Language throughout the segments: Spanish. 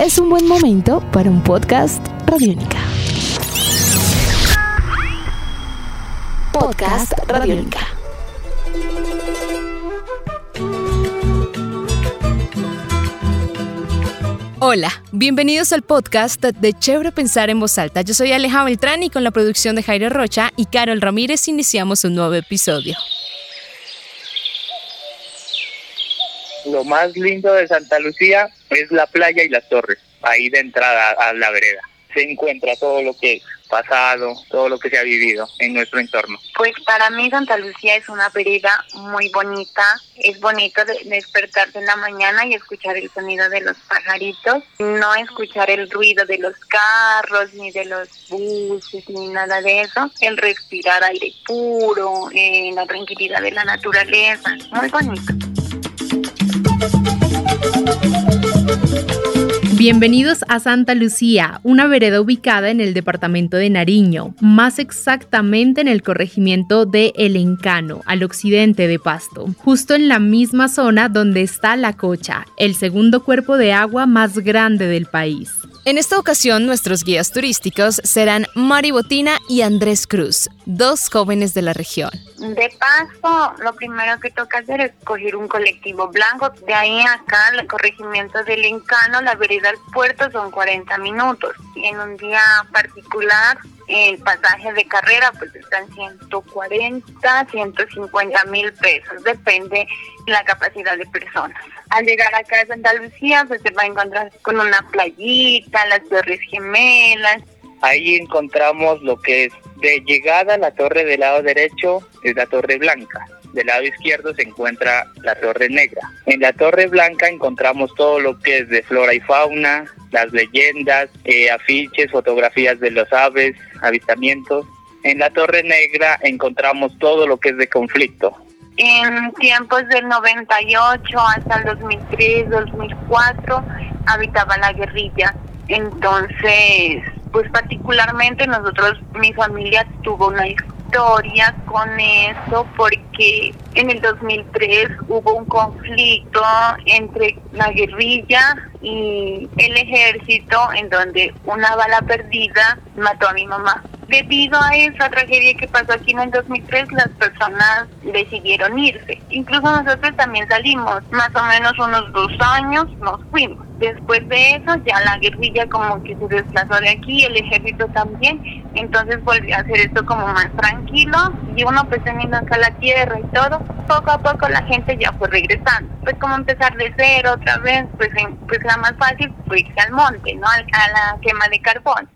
es un buen momento para un podcast Radiónica. Podcast Radiónica. Hola, bienvenidos al podcast de Chévere Pensar en Voz Alta. Yo soy Aleja Beltrán y con la producción de Jairo Rocha y Carol Ramírez iniciamos un nuevo episodio. Lo más lindo de Santa Lucía es la playa y las torres, ahí de entrada a la vereda. Se encuentra todo lo que pasado, todo lo que se ha vivido en nuestro entorno. Pues para mí Santa Lucía es una vereda muy bonita, es bonito despertarse en la mañana y escuchar el sonido de los pajaritos, no escuchar el ruido de los carros ni de los buses ni nada de eso, el respirar aire puro, eh, la tranquilidad de la naturaleza, muy bonito. Bienvenidos a Santa Lucía, una vereda ubicada en el departamento de Nariño, más exactamente en el corregimiento de El Encano, al occidente de Pasto, justo en la misma zona donde está La Cocha, el segundo cuerpo de agua más grande del país. En esta ocasión, nuestros guías turísticos serán Mari Botina y Andrés Cruz, dos jóvenes de la región. De paso, lo primero que toca hacer es coger un colectivo blanco. De ahí acá, el corregimiento del Encano, la vereda al puerto son 40 minutos. Y en un día particular, el pasaje de carrera pues están 140, 150 mil pesos, depende de la capacidad de personas. Al llegar acá a Santa Lucía pues se va a encontrar con una playita, las Torres Gemelas. Ahí encontramos lo que es de llegada la torre del lado derecho, es la Torre Blanca. Del lado izquierdo se encuentra la Torre Negra. En la Torre Blanca encontramos todo lo que es de flora y fauna, las leyendas, eh, afiches, fotografías de los aves, avistamientos. En la Torre Negra encontramos todo lo que es de conflicto. En tiempos del 98 hasta el 2003, 2004, habitaba la guerrilla. Entonces, pues particularmente nosotros, mi familia tuvo una historia con eso porque en el 2003 hubo un conflicto entre la guerrilla y el ejército en donde una bala perdida mató a mi mamá. Debido a esa tragedia que pasó aquí en el 2003, las personas decidieron irse. Incluso nosotros también salimos, más o menos unos dos años nos fuimos. Después de eso, ya la guerrilla como que se desplazó de aquí, el ejército también, entonces volvió a hacer esto como más tranquilo y uno pues teniendo acá la tierra y todo, poco a poco la gente ya fue regresando. Pues como empezar de cero otra vez, pues, pues la más fácil fue irse al monte, ¿no? A la quema de carbón.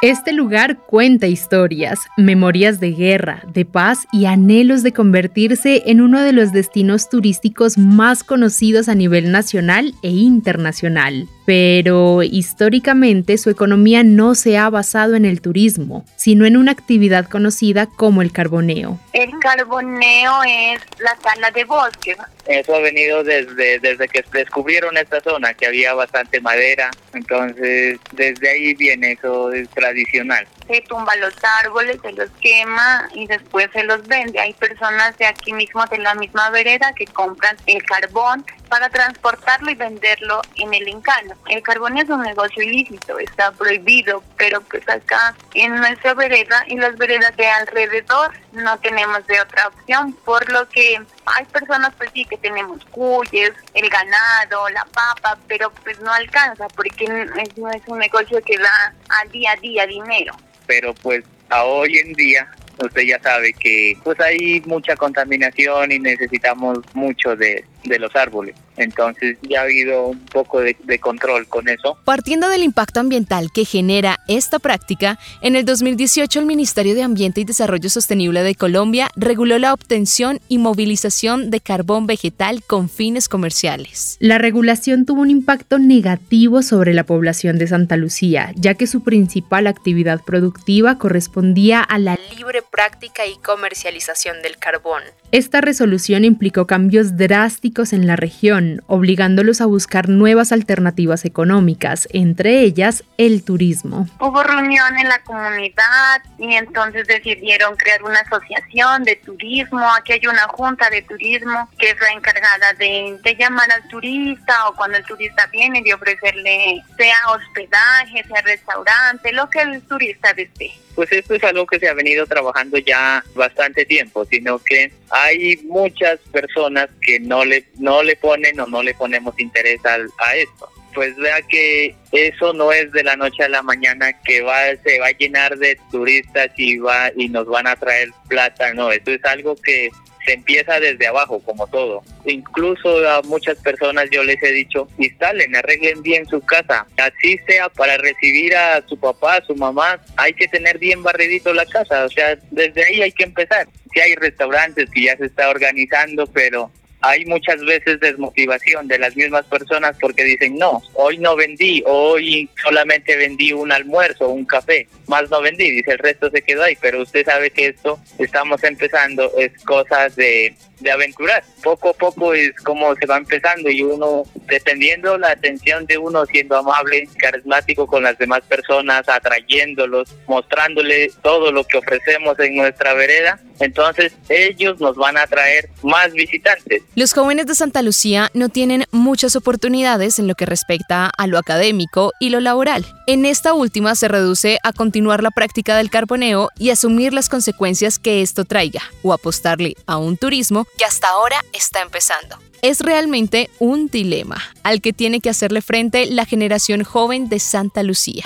Este lugar cuenta historias, memorias de guerra, de paz y anhelos de convertirse en uno de los destinos turísticos más conocidos a nivel nacional e internacional pero históricamente su economía no se ha basado en el turismo, sino en una actividad conocida como el carboneo. El carboneo es la tala de bosque. Eso ha venido desde, desde que descubrieron esta zona, que había bastante madera, entonces desde ahí viene eso, es tradicional. Se tumba los árboles, se los quema y después se los vende. Hay personas de aquí mismo, de la misma vereda, que compran el carbón para transportarlo y venderlo en el encano. El carbón es un negocio ilícito, está prohibido, pero pues acá en nuestra vereda y las veredas de alrededor no tenemos de otra opción, por lo que hay personas pues sí que tenemos cuyes, el ganado, la papa, pero pues no alcanza porque no es un negocio que da a día a día dinero. Pero pues a hoy en día usted ya sabe que pues hay mucha contaminación y necesitamos mucho de, de los árboles. Entonces ya ha habido un poco de, control con eso. Partiendo del impacto ambiental que genera esta práctica, en el 2018 el Ministerio de Ambiente y Desarrollo Sostenible de Colombia reguló la obtención y movilización de carbón vegetal con fines comerciales. La regulación tuvo un impacto negativo sobre la población de Santa Lucía, ya que su principal actividad productiva correspondía a la libre práctica y comercialización del carbón. Esta resolución implicó cambios drásticos en la región, obligándolos a buscar nuevas alternativas económicas, entre ellas el turismo. Hubo reunión en la comunidad y entonces decidieron crear una asociación de turismo. Aquí hay una junta de turismo que es la encargada de, de llamar al turista o cuando el turista viene de ofrecerle sea hospedaje, sea restaurante, lo que el turista desee. Pues esto es algo que se ha venido trabajando ya bastante tiempo, sino que hay muchas personas que no le no le ponen no le ponemos interés al, a esto pues vea que eso no es de la noche a la mañana que va se va a llenar de turistas y va y nos van a traer plata, no, eso es algo que se empieza desde abajo como todo. Incluso a muchas personas yo les he dicho, instalen, arreglen bien su casa, así sea para recibir a su papá, a su mamá, hay que tener bien barridito la casa, o sea, desde ahí hay que empezar. Si hay restaurantes que ya se está organizando, pero hay muchas veces desmotivación de las mismas personas porque dicen, no, hoy no vendí, hoy solamente vendí un almuerzo, un café, más no vendí, dice, el resto se quedó ahí, pero usted sabe que esto estamos empezando, es cosas de, de aventurar, poco a poco es como se va empezando y uno, dependiendo la atención de uno, siendo amable, carismático con las demás personas, atrayéndolos, mostrándole todo lo que ofrecemos en nuestra vereda, entonces ellos nos van a traer más visitantes. Los jóvenes de Santa Lucía no tienen muchas oportunidades en lo que respecta a lo académico y lo laboral. En esta última se reduce a continuar la práctica del carboneo y asumir las consecuencias que esto traiga, o apostarle a un turismo que hasta ahora está empezando. Es realmente un dilema al que tiene que hacerle frente la generación joven de Santa Lucía.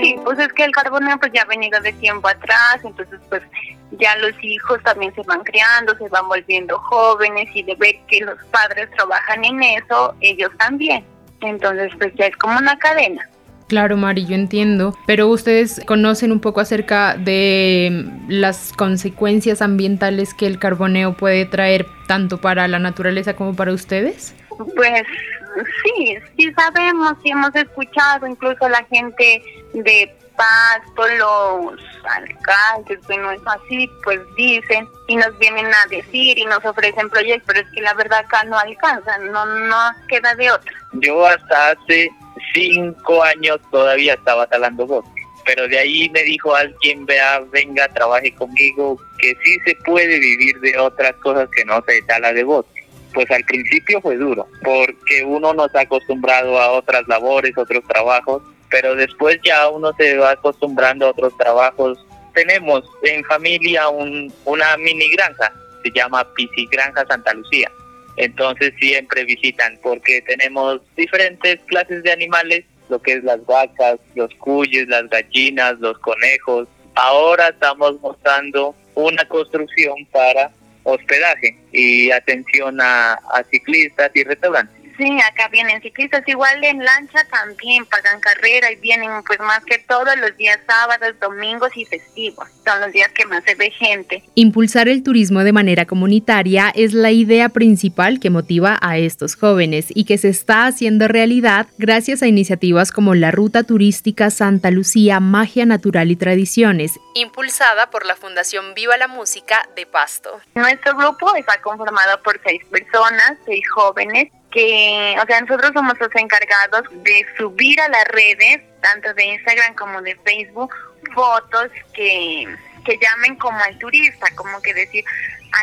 Sí, pues es que el carboneo pues ya ha venido de tiempo atrás, entonces pues ya los hijos también se van criando, se van volviendo jóvenes y de ver que los padres trabajan en eso, ellos también. Entonces pues ya es como una cadena. Claro, Mari, yo entiendo, pero ustedes conocen un poco acerca de las consecuencias ambientales que el carboneo puede traer tanto para la naturaleza como para ustedes. Pues sí, sí sabemos, sí hemos escuchado, incluso la gente de Pasto, los alcaldes, bueno, es así, pues dicen y nos vienen a decir y nos ofrecen proyectos, pero es que la verdad acá no alcanza, no, no queda de otra. Yo hasta hace cinco años todavía estaba talando bosque, pero de ahí me dijo alguien, vea, venga, trabaje conmigo, que sí se puede vivir de otras cosas que no se tala de bosque pues al principio fue duro, porque uno no está acostumbrado a otras labores, otros trabajos, pero después ya uno se va acostumbrando a otros trabajos. Tenemos en familia un, una mini granja, se llama Granja Santa Lucía. Entonces siempre visitan porque tenemos diferentes clases de animales, lo que es las vacas, los cuyes, las gallinas, los conejos. Ahora estamos mostrando una construcción para hospedaje y atención a, ciclistas y restaurantes. Sí, acá vienen ciclistas, igual en lancha también pagan carrera y vienen pues más que todos los días sábados, domingos y festivos. Son los días que más se ve gente. Impulsar el turismo de manera comunitaria es la idea principal que motiva a estos jóvenes y que se está haciendo realidad gracias a iniciativas como la Ruta Turística Santa Lucía Magia Natural y Tradiciones, impulsada por la Fundación Viva la Música de Pasto. Nuestro grupo está conformado por seis personas, seis jóvenes que, o sea, nosotros somos los encargados de subir a las redes, tanto de Instagram como de Facebook, fotos que, que llamen como al turista, como que decir,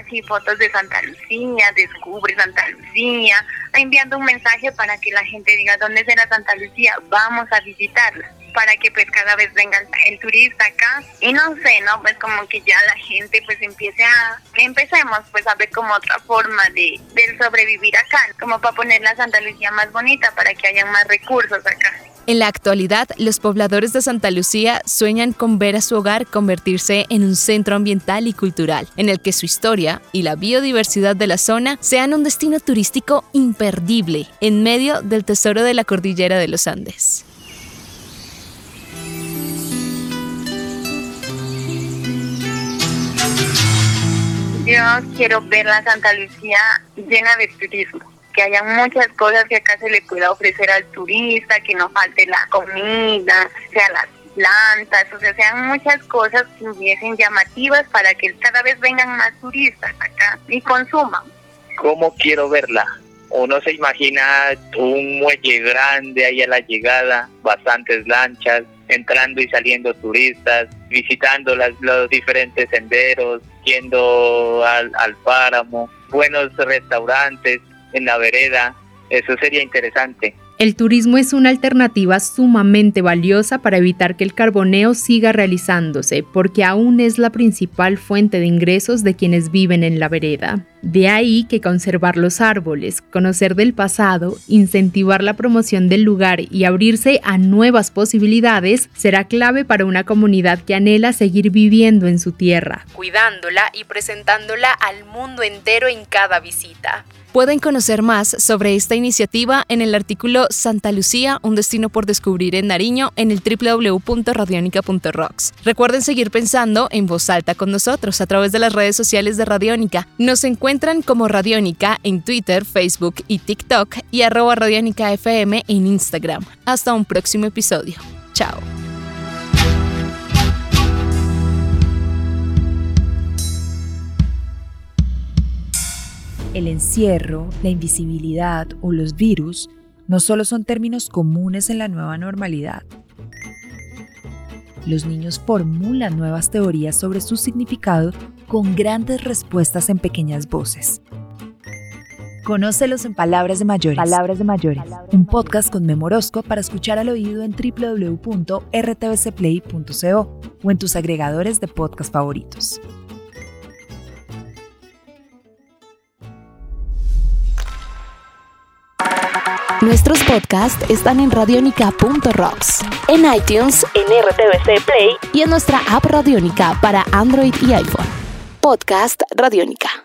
así fotos de Santa Lucía, descubre Santa Lucía, enviando un mensaje para que la gente diga dónde será Santa Lucía, vamos a visitarla para que pues cada vez venga el, turista acá y no sé, ¿no? Pues como que ya la gente pues empiece a, empecemos pues a ver como otra forma de, de sobrevivir acá, como para poner la Santa Lucía más bonita para que haya más recursos acá. En la actualidad, los pobladores de Santa Lucía sueñan con ver a su hogar convertirse en un centro ambiental y cultural, en el que su historia y la biodiversidad de la zona sean un destino turístico imperdible en medio del tesoro de la cordillera de los Andes. Yo quiero ver la Santa Lucía llena de turismo, que haya muchas cosas que acá se le pueda ofrecer al turista, que no falte la comida, sea las plantas, o sea, sean muchas cosas que hubiesen llamativas para que cada vez vengan más turistas acá y consuman. ¿Cómo quiero verla? Uno se imagina un muelle grande ahí a la llegada, bastantes lanchas, entrando y saliendo turistas, visitando los diferentes senderos, yendo al, al páramo, buenos restaurantes en la vereda, eso sería interesante. El turismo es una alternativa sumamente valiosa para evitar que el carboneo siga realizándose, porque aún es la principal fuente de ingresos de quienes viven en la vereda. De ahí que conservar los árboles, conocer del pasado, incentivar la promoción del lugar y abrirse a nuevas posibilidades será clave para una comunidad que anhela seguir viviendo en su tierra, cuidándola y presentándola al mundo entero en cada visita. Pueden conocer más sobre esta iniciativa en el artículo Santa Lucía, un destino por descubrir en Nariño en el www.radionica.rocks. Recuerden seguir pensando en voz alta con nosotros a través de las redes sociales de Radiónica. Nos como Radiónica en Twitter, Facebook y TikTok y arroba Radiónica en Instagram. Hasta un próximo episodio. Chao. El encierro, la invisibilidad o los virus no solo son términos comunes en la nueva normalidad. Los niños formulan nuevas teorías sobre su significado con grandes respuestas en pequeñas voces. Conócelos en Palabras de Mayores. Palabras de Mayores. Un podcast con Memorosco para escuchar al oído en www.rtbcplay.co o en tus agregadores de podcast favoritos. Nuestros podcasts están en radionica.rocks, en iTunes, En RTBC Play y en nuestra app Radionica para Android y iPhone. Podcast Radionica.